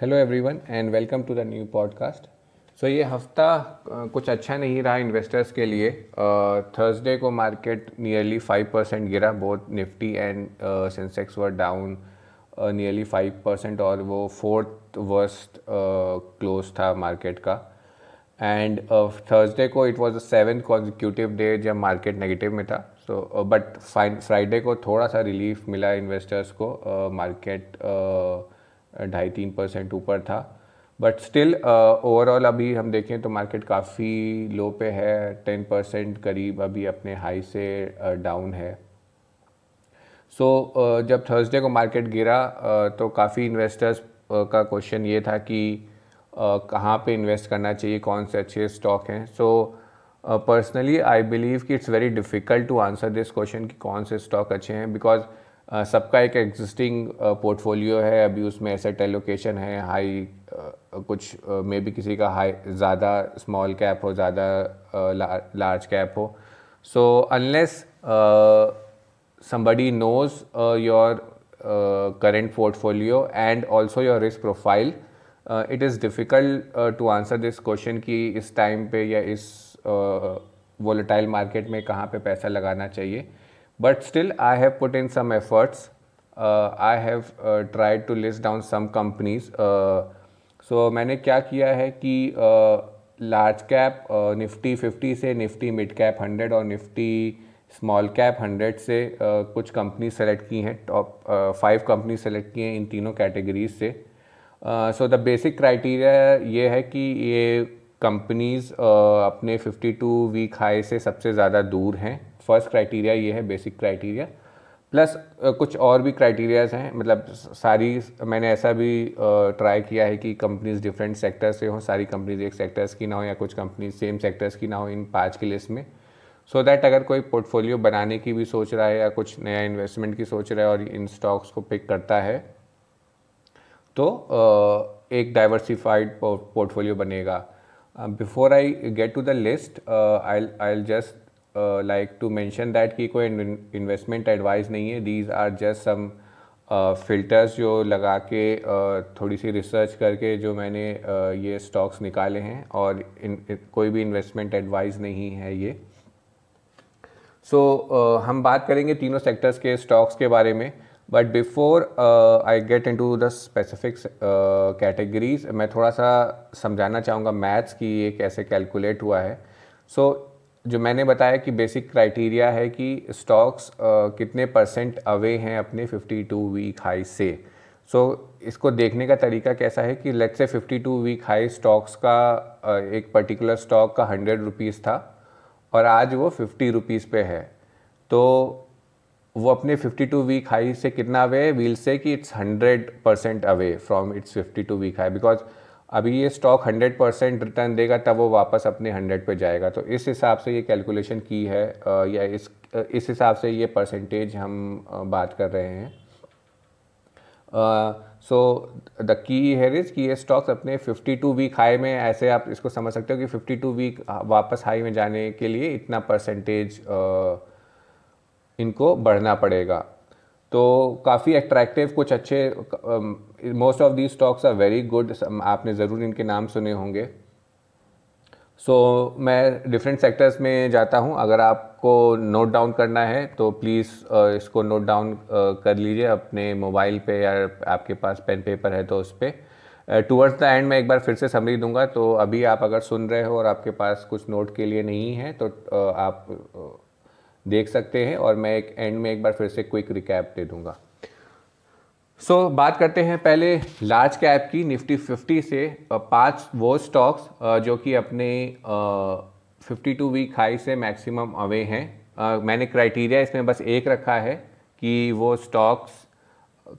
Hello everyone and welcome to the new podcast so ये हफ़्ता कुछ अच्छा नहीं रहा इन्वेस्टर्स के लिए। थर्सडे uh, को मार्केट नियरली फाइव परसेंट गिरा बहुत Nifty and Sensex were down nearly five percent और वो फोर्थ वर्स्ट क्लोज था मार्केट का। एंड थर्सडे को it was the seven consecutive day जब मार्केट नेगेटिव में था। सो बट फ्राइडे को थोड़ा सा रिलीफ मिला इन्वेस्टर्स को मार्केट uh, ढाई तीन परसेंट ऊपर था। बट स्टिल ओवरऑल अभी हम देखें तो मार्केट काफ़ी लो पे है। टेन परसेंट करीब अभी अपने हाई से डाउन uh, है। सो so, uh, जब थर्सडे को मार्केट गिरा uh, तो काफ़ी इन्वेस्टर्स uh, का क्वेश्चन ये था कि uh, कहाँ पे इन्वेस्ट करना चाहिए कौन से अच्छे स्टॉक हैं। सो पर्सनली आई बिलीव कि it's very difficult to answer this question कि कौन से स्टॉक अच्छे हैं। बिकॉज़ सबका एक एग्जिस्टिंग पोर्टफोलियो है। अभी उसमें एसेट एलोकेशन है हाई कुछ मे भी किसी का हाई ज़्यादा स्मॉल कैप हो ज़्यादा लार्ज कैप हो। So unless somebody knows your current portfolio and also your risk profile it is difficult to answer this question कि इस टाइम पे या इस वोलेटाइल मार्केट में कहाँ पे पैसा लगाना चाहिए। uh, but still i have put in some efforts. Uh, i have uh, tried to list down some companies. Uh, so मैंने क्या किया है कि लार्ज कैप निफ्टी 50 से निफ्टी मिड कैप 100 और निफ्टी स्मॉल कैप 100 से uh, कुछ company select की हैं. टॉप फाइव कंपनी सेलेक्ट की हैं इन तीनों कैटेगरीज से. सो द बेसिक क्राइटेरिया ये है कि ये कंपनीज़ uh, अपने 52 वीक हाई से सबसे ज़्यादा दूर हैं. फ़र्स्ट क्राइटेरिया ये है बेसिक क्राइटेरिया प्लस कुछ और भी क्राइटेरियाज हैं मतलब सारी, मैंने ऐसा भी ट्राई किया है कि कंपनीज़ डिफरेंट सेक्टर से हों, सारी कंपनीज़ एक सेक्टर्स की ना हो या कुछ कंपनीज़ सेम सेक्टर्स की ना हो इन पाँच की लिस्ट में. सो so दैट अगर कोई पोर्टफोलियो बनाने की भी सोच रहा है या कुछ नया इन्वेस्टमेंट की सोच रहा है और इन स्टॉक्स को पिक करता है तो एक डाइवर्सिफाइड पोर्टफोलियो बनेगा. Before I get to the list I I just like to mention that कि कोई इन्वेस्टमेंट एडवाइस नहीं है. These are just some filters जो लगा के uh, थोड़ी सी रिसर्च करके जो मैंने uh, ये स्टॉक्स निकाले हैं और इन, कोई भी इन्वेस्टमेंट एडवाइस नहीं है ये. सो so, uh, हम बात करेंगे तीनों सेक्टर्स के स्टॉक्स के बारे में. But before I get into the specific categories मैं थोड़ा सा समझाना चाहूँगा मैथ्स की ये कैसे कैलकुलेट हुआ है. सो so, जो मैंने बताया कि बेसिक क्राइटेरिया है कि स्टॉक्स कितने परसेंट अवे हैं अपने 52 वीक हाई से। सो so, इसको देखने का तरीका कैसा है कि लेट से 52 वीक हाई स्टॉक्स का एक पर्टिकुलर स्टॉक का हंड्रेड रुपीज़ था और आज वो फिफ्टी रुपीज़ पे है। तो वो अपने 52 वीक हाई से कितना अवे है? वील से कि it's 100 percent away from its 52 week high because अभी ये स्टॉक 100 परसेंट रिटर्न देगा, तब वो वापस अपने 100 पे जाएगा। तो इस हिसाब से ये कैलकुलेशन की है या इस इस हिसाब से ये परसेंटेज हम बात कर रहे हैं। So the key here is कि ये स्टॉक्स अपने 52 वीक हाई में, ऐसे आप इसको समझ सकते हो कि 52 वीक वापस हाई में जाने के लिए इतना परसेंटेज इनको बढ़ना पड़ेगा। तो काफ़ी अट्रैक्टिव कुछ अच्छे most of the stocks are very good आपने ज़रूर इनके नाम सुने होंगे। सो so, मैं डिफरेंट सेक्टर्स में जाता हूँ। अगर आपको नोट डाउन करना है तो प्लीज़ uh, इसको नोट डाउन uh, कर लीजिए अपने मोबाइल पे या आपके पास पेन पेपर है तो उस पर टूवर्ड्स द एंड मैं एक बार फिर से समरी दूँगा। तो अभी आप अगर सुन रहे हो और आपके पास कुछ नोट के लिए नहीं है तो uh, आप देख सकते हैं और मैं एक एंड में एक बार फिर से क्विक रिकैप दे दूँगा। सो so, बात करते हैं पहले लार्ज कैप की निफ्टी 50 से पाँच वो स्टॉक्स जो कि अपने फिफ्टी टू वीक हाई से मैक्सिमम अवे हैं। मैंने क्राइटेरिया इसमें बस एक रखा है कि वो स्टॉक्स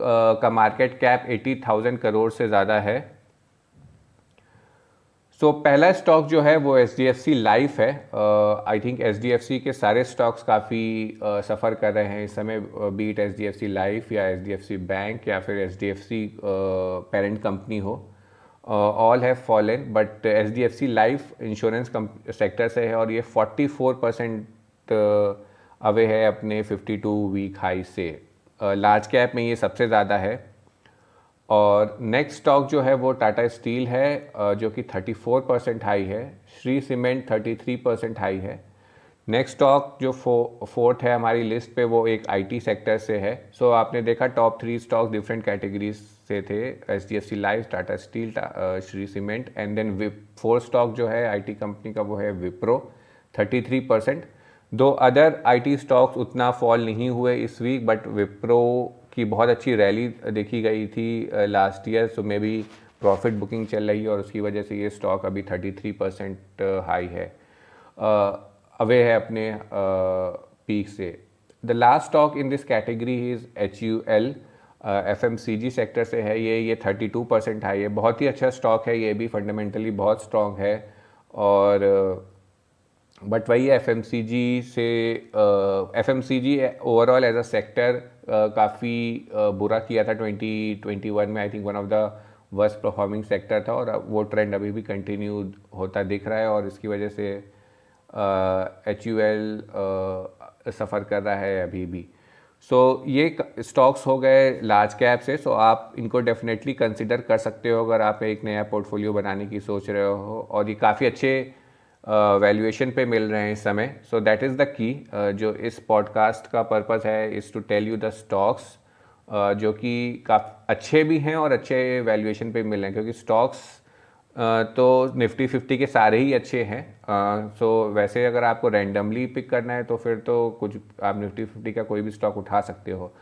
का मार्केट कैप 80,000 करोड़ से ज़्यादा है। सो so, पहला स्टॉक जो है वो H D F C life है। I think H D F C के सारे स्टॉक्स काफ़ी सफ़र कर रहे हैं इस समय be it H D F C life या H D F C bank या फिर H D F C parent company हो। All have fallen but H D F C life insurance sector से है और ये फोर्टी फोर परसेंट अवे है अपने फिफ्टी टू वीक हाई से। लार्ज uh, कैप में ये सबसे ज़्यादा है। और नेक्स्ट स्टॉक जो है वो टाटा स्टील है जो कि 34 परसेंट हाई है श्री सीमेंट 33 परसेंट हाई है। नेक्स्ट स्टॉक जो फो फोर्थ है हमारी लिस्ट पे वो एक आईटी सेक्टर से है। सो so, आपने देखा top three stock different categories से थे H D F C life Tata steel Shree cement and then whip fourth stock जो है आईटी कंपनी का वो है विप्रो 33 परसेंट दो अदर आईटी स्टॉक्स उतना फॉल नहीं हुए इस वीक बट विप्रो की बहुत अच्छी रैली देखी गई थी last year so maybe profit booking चल रही है और उसकी वजह से ये स्टॉक अभी 33 परसेंट हाई है। अवे है अपने पीक से। The last stock in this category is H U L F M C G sector से है ये ये 32 परसेंट हाई है। बहुत ही अच्छा स्टॉक है ये भी फंडामेंटली बहुत स्ट्रॉन्ग है और बट वही एफ़ एम सी जी से F M C G overall as a sector काफ़ी बुरा किया था 2021 में I think one of the worst performing sector था और वो ट्रेंड अभी भी कंटिन्यू होता दिख रहा है और इसकी वजह से एच यू एल सफ़र कर रहा है अभी भी। सो so, ये स्टॉक्स हो गए लार्ज कैप से सो so आप इनको डेफिनेटली कंसिडर कर सकते हो अगर आप एक नया पोर्टफोलियो बनाने की सोच रहे हो। और ये काफ़ी अच्छे वैल्यूएशन पे मिल रहे हैं इस समय। So that is the key जो इस पॉडकास्ट का पर्पज़ है is to tell you the stocks जो कि काफ़ी, अच्छे भी हैं और अच्छे वैल्यूएशन पे मिल रहे हैं। क्योंकि स्टॉक्स तो निफ्टी फिफ्टी के सारे ही अच्छे हैं। सो वैसे अगर आपको रैंडमली पिक करना है तो फिर तो कुछ आप निफ्टी फिफ्टी का कोई भी स्टॉक उठा सकते हो।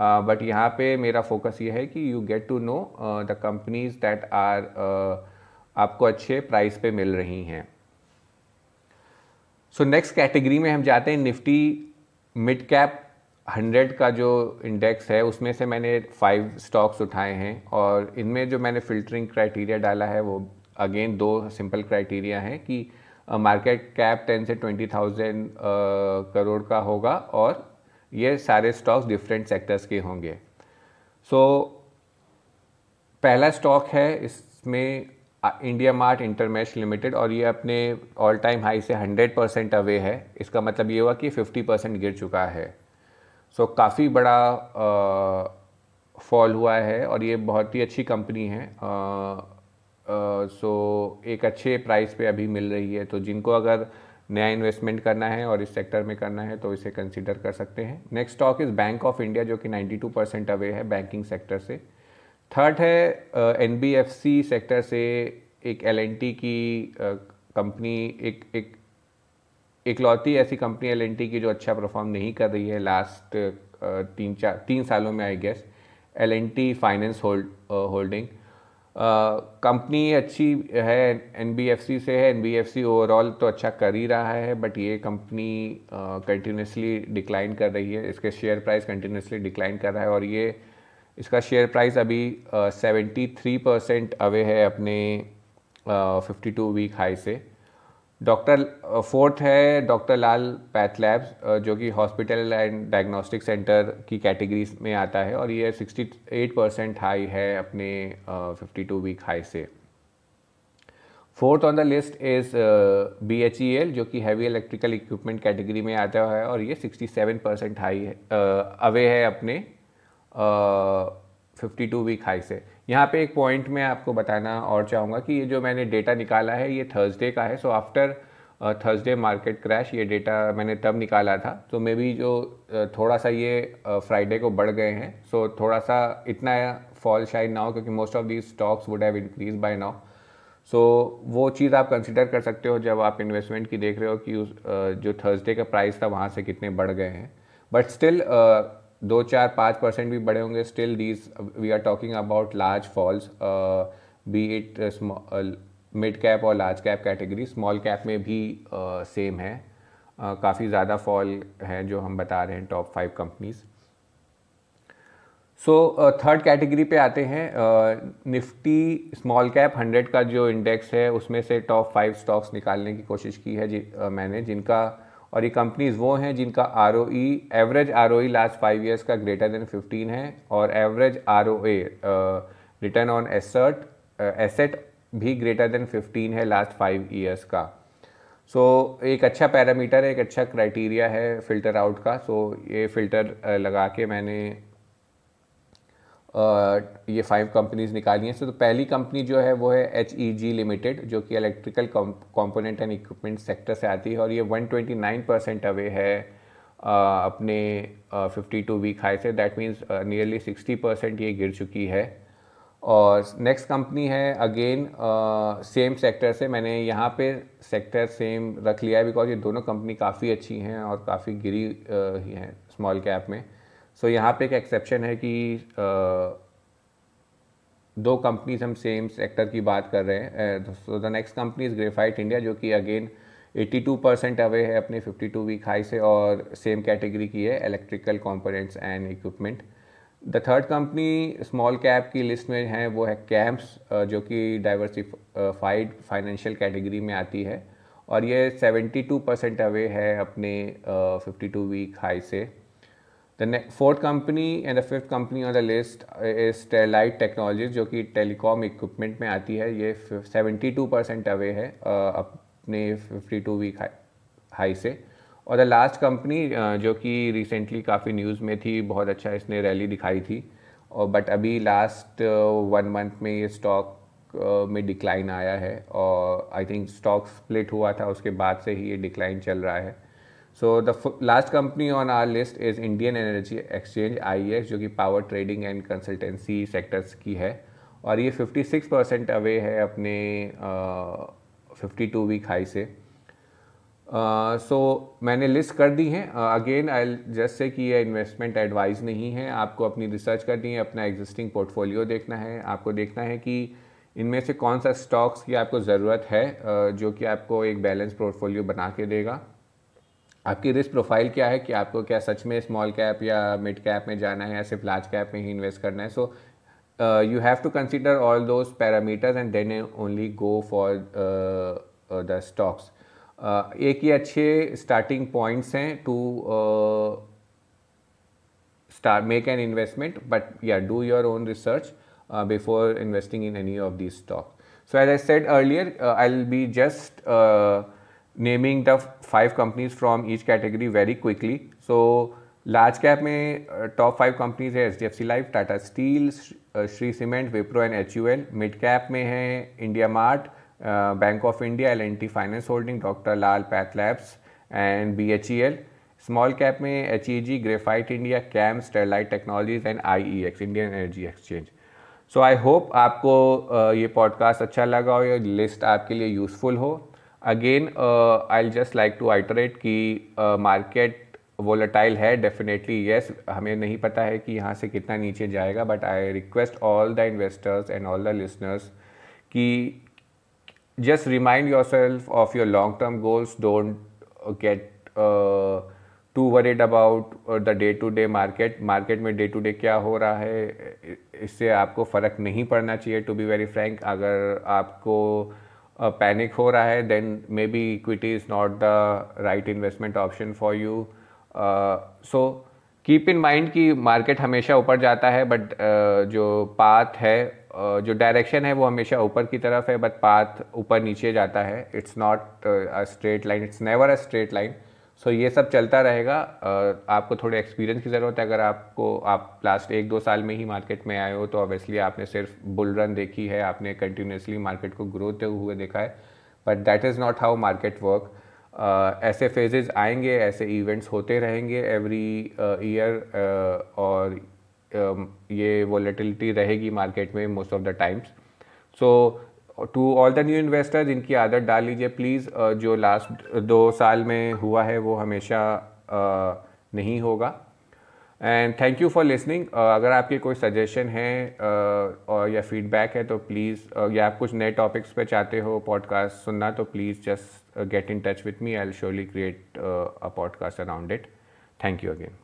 बट यहाँ पे मेरा फोकस ये है कि you get to know the companies that are आपको अच्छे प्राइस पे मिल रही हैं। सो नेक्स्ट कैटेगरी में हम जाते हैं निफ्टी मिड कैप हंड्रेड का जो इंडेक्स है उसमें से मैंने फाइव स्टॉक्स उठाए हैं और इनमें जो मैंने फिल्टरिंग क्राइटेरिया डाला है वो अगेन दो सिंपल क्राइटेरिया हैं कि मार्केट कैप टेन से ट्वेंटी थाउज़ेंड करोड़ का होगा और ये सारे स्टॉक्स डिफरेंट सेक्टर्स के होंगे। सो so, पहला स्टॉक है इसमें इंडिया मार्ट इंटरमेश लिमिटेड और ये अपने ऑल टाइम हाई से 100 परसेंट अवे है। इसका मतलब ये हुआ कि 50 परसेंट गिर चुका है। सो so, काफ़ी बड़ा फॉल हुआ है और ये बहुत ही अच्छी कंपनी है। सो so, एक अच्छे प्राइस पे अभी मिल रही है। तो जिनको अगर नया इन्वेस्टमेंट करना है और इस सेक्टर में करना है तो इसे कंसिडर कर सकते हैं। Next stock is Bank of India जो कि 92 परसेंट अवे है बैंकिंग सेक्टर से। थर्ड है N B F C sector से एक एल एन टी की कंपनी एक एक, इकलौती ऐसी कंपनी एल एन टी की जो अच्छा परफॉर्म नहीं कर रही है लास्ट तीन चार, तीन सालों में I guess L and T finance hold holding company अच्छी है एन बी एफ़ सी है N B F C overall तो अच्छा कर ही रहा है बट ये कंपनी कंटिन्यूसली डिक्लाइन कर रही है, इसके शेयर प्राइस कंटिन्यूसली डिक्लाइन कर रहा है और ये इसका शेयर प्राइस अभी सेवेंटी थ्री परसेंट अवे है अपने फिफ्टी टू वीक हाई से। डॉक्टर फोर्थ है डॉक्टर लाल पैथ लैब्स जो कि हॉस्पिटल एंड डायग्नोस्टिक सेंटर की कैटेगरी में आता है और ये 68 परसेंट हाई है अपने फिफ्टी टू वीक हाई से। Fourth on the list is B H E L जो कि हैवी इलेक्ट्रिकल इक्विपमेंट कैटेगरी में आता है और ये 67 परसेंट हाई है अवे है अपने। फिफ्टी टू वीक हाई से। यहाँ पे एक पॉइंट मैं आपको बताना और चाहूँगा कि ये जो मैंने डेटा निकाला है ये थर्सडे का है so after Thursday market crash ये डेटा मैंने तब निकाला था। तो मे बी जो uh, थोड़ा सा ये फ्राइडे uh, को बढ़ गए हैं। सो so, थोड़ा सा इतना फॉल शायद ना हो क्योंकि most of these stocks would have increase by now so वो चीज़ आप कंसिडर कर सकते हो जब आप इन्वेस्टमेंट की देख रहे हो कि उस uh, जो थर्सडे का प्राइस था वहाँ से कितने बढ़ गए हैं। बट स्टिल दो चार पाँच परसेंट भी बढ़े होंगे। Still these we are talking about large falls be it mid cap और large cap category small cap में भी सेम uh, है। Uh, काफ़ी ज़्यादा फॉल है जो हम बता रहे हैं top five companies so third category पे आते हैं निफ्टी स्मॉल कैप हंड्रेड का जो इंडेक्स है उसमें से टॉप फाइव स्टॉक्स निकालने की कोशिश की है जि, uh, मैंने जिनका और ये कंपनीज़ वो हैं जिनका R O E average R O E last five years का ग्रेटर देन फिफ्टीन है और average R O A return on asset asset भी ग्रेटर देन फिफ्टीन है लास्ट फाइव ईयर्स का। सो so, एक अच्छा पैरामीटर है एक अच्छा क्राइटेरिया है फ़िल्टर आउट का। सो so, ये फ़िल्टर uh, लगा के मैंने ये फाइव कंपनीज़ निकाली हैं। सो तो पहली कंपनी जो है, वो है एच ई जी लिमिटेड जो कि electrical component and equipment sector से आती है। और ये 129 परसेंट अवे है अपने फिफ्टी टू वीक हाई से। दैट मीन्स नियरली 60 परसेंट ये गिर चुकी है। और नेक्स्ट कंपनी है अगेन सेम सेक्टर से। मैंने यहाँ पे सेक्टर सेम रख लिया है बिकॉज़ ये दोनों कंपनी काफ़ी अच्छी हैं और काफ़ी गिरी ही हैं स्मॉल कैप में। सो so, यहाँ पे एक एक्सेप्शन है कि आ, दो कंपनीज़ हम सेम सेक्टर की बात कर रहे हैं the next company is Graphite India जो कि अगेन 82 परसेंट अवे है अपने 52 वीक हाई से और सेम कैटेगरी की है electrical components and equipment the third company small cap की लिस्ट में है वो है कैम्प्स जो कि डाइवर्सिफाइड फाइनेंशियल कैटेगरी में आती है और ये 72 परसेंट अवे है अपने uh, 52 वीक हाई से। The fourth company and the fifth company on the list is Sterlite Technologies जो कि टेलीकॉम इक्विपमेंट में आती है। ये सेवेंटी टू परसेंट अवे है अपने फिफ्टी टू वीक हाई से। और द लास्ट कंपनी जो कि रिसेंटली काफ़ी न्यूज़ में थी, बहुत अच्छा इसने रैली दिखाई थी। और बट अभी लास्ट वन मंथ में ये स्टॉक में डिक्लाइन आया है। और आई थिंक स्टॉक स्प्लिट हुआ था, उसके बाद से ही ये डिक्लाइन चल रहा है। So the last company on our list is Indian Energy Exchange I जो कि power trading and consultancy sectors की है। और ये 56 परसेंट अवे है अपने फिफ्टी टू वीक हाई से। सो uh, so, मैंने लिस्ट कर दी है। अगेन आई जस्ट से कि ये इन्वेस्टमेंट एडवाइस नहीं है। आपको अपनी रिसर्च करनी है अपना एग्जिस्टिंग पोर्टफोलियो देखना है। आपको देखना है कि इनमें से कौन सा स्टॉक्स की आपको ज़रूरत है uh, जो कि आपको एक बैलेंस पोर्टफोलियो बना के देगा। आपकी रिस्क प्रोफ़ाइल क्या है कि आपको क्या सच में स्मॉल कैप या मिड कैप में जाना है या सिर्फ़ लार्ज कैप में ही इन्वेस्ट करना है? So you have to consider all those parameters and then only go for the stocks एक ही अच्छे स्टार्टिंग पॉइंट्स हैं to start make an investment but या do your own research before investing in any of this stock so as I said earlier I will be just naming the five companies from each category very quickly. So large cap में top five companies है H D F C life Tata steel Shree cement Wipro and H U L mid cap में है India Mart Bank of India L and T finance holding doctor Lal path labs and B H E L small cap में H E G graphite India cam Sterlite Technologies and I E X Indian Energy Exchange so I hope आपको uh, ये podcast अच्छा लगा हो ये list आपके लिए useful हो। Again I just like to iterate कि मार्केट वोलेटाइल है डेफिनेटली येस हमें नहीं पता है कि यहाँ से कितना नीचे जाएगा but I request all the investors and all the listeners कि just remind yourself of your long term goals don't get too worried about the day to day market market में डे टू डे क्या हो रहा है, इससे आपको फ़र्क नहीं पड़ना चाहिए टू बी वेरी फ्रैंक अगर आपको पैनिक हो रहा है then maybe equity is not the right investment option for you so keep in mind कि मार्केट हमेशा ऊपर जाता है बट uh, जो पाथ है uh, जो डायरेक्शन है वो हमेशा ऊपर की तरफ़ है बट पाथ ऊपर नीचे जाता है. It's not a straight line it's never a straight line so ये सब चलता रहेगा। आपको थोड़े एक्सपीरियंस की ज़रूरत है। अगर आपको, आप लास्ट एक दो साल में ही मार्केट में आए हो तो ऑब्वियसली आपने सिर्फ़ बुल रन देखी है। आपने कंटिन्यूसली मार्केट को ग्रो होते हुए देखा है। But that is not how market work ऐसे फेजेस आएँगे, ऐसे इवेंट्स होते रहेंगे एवरी ईयर और ये वॉलेटिलिटी रहेगी मार्केट में most of the times so to all the new investors इनकी आदत डाल लीजिए प्लीज़ जो लास्ट दो साल में हुआ है, वो हमेशा नहीं होगा। And thank you for listening अगर आपके कोई सजेशन है और या फीडबैक है तो प्लीज़ या आप कुछ नए टॉपिक्स पे चाहते हो पॉडकास्ट सुनना तो please just get in touch with me I'll surely create a podcast around it thank you again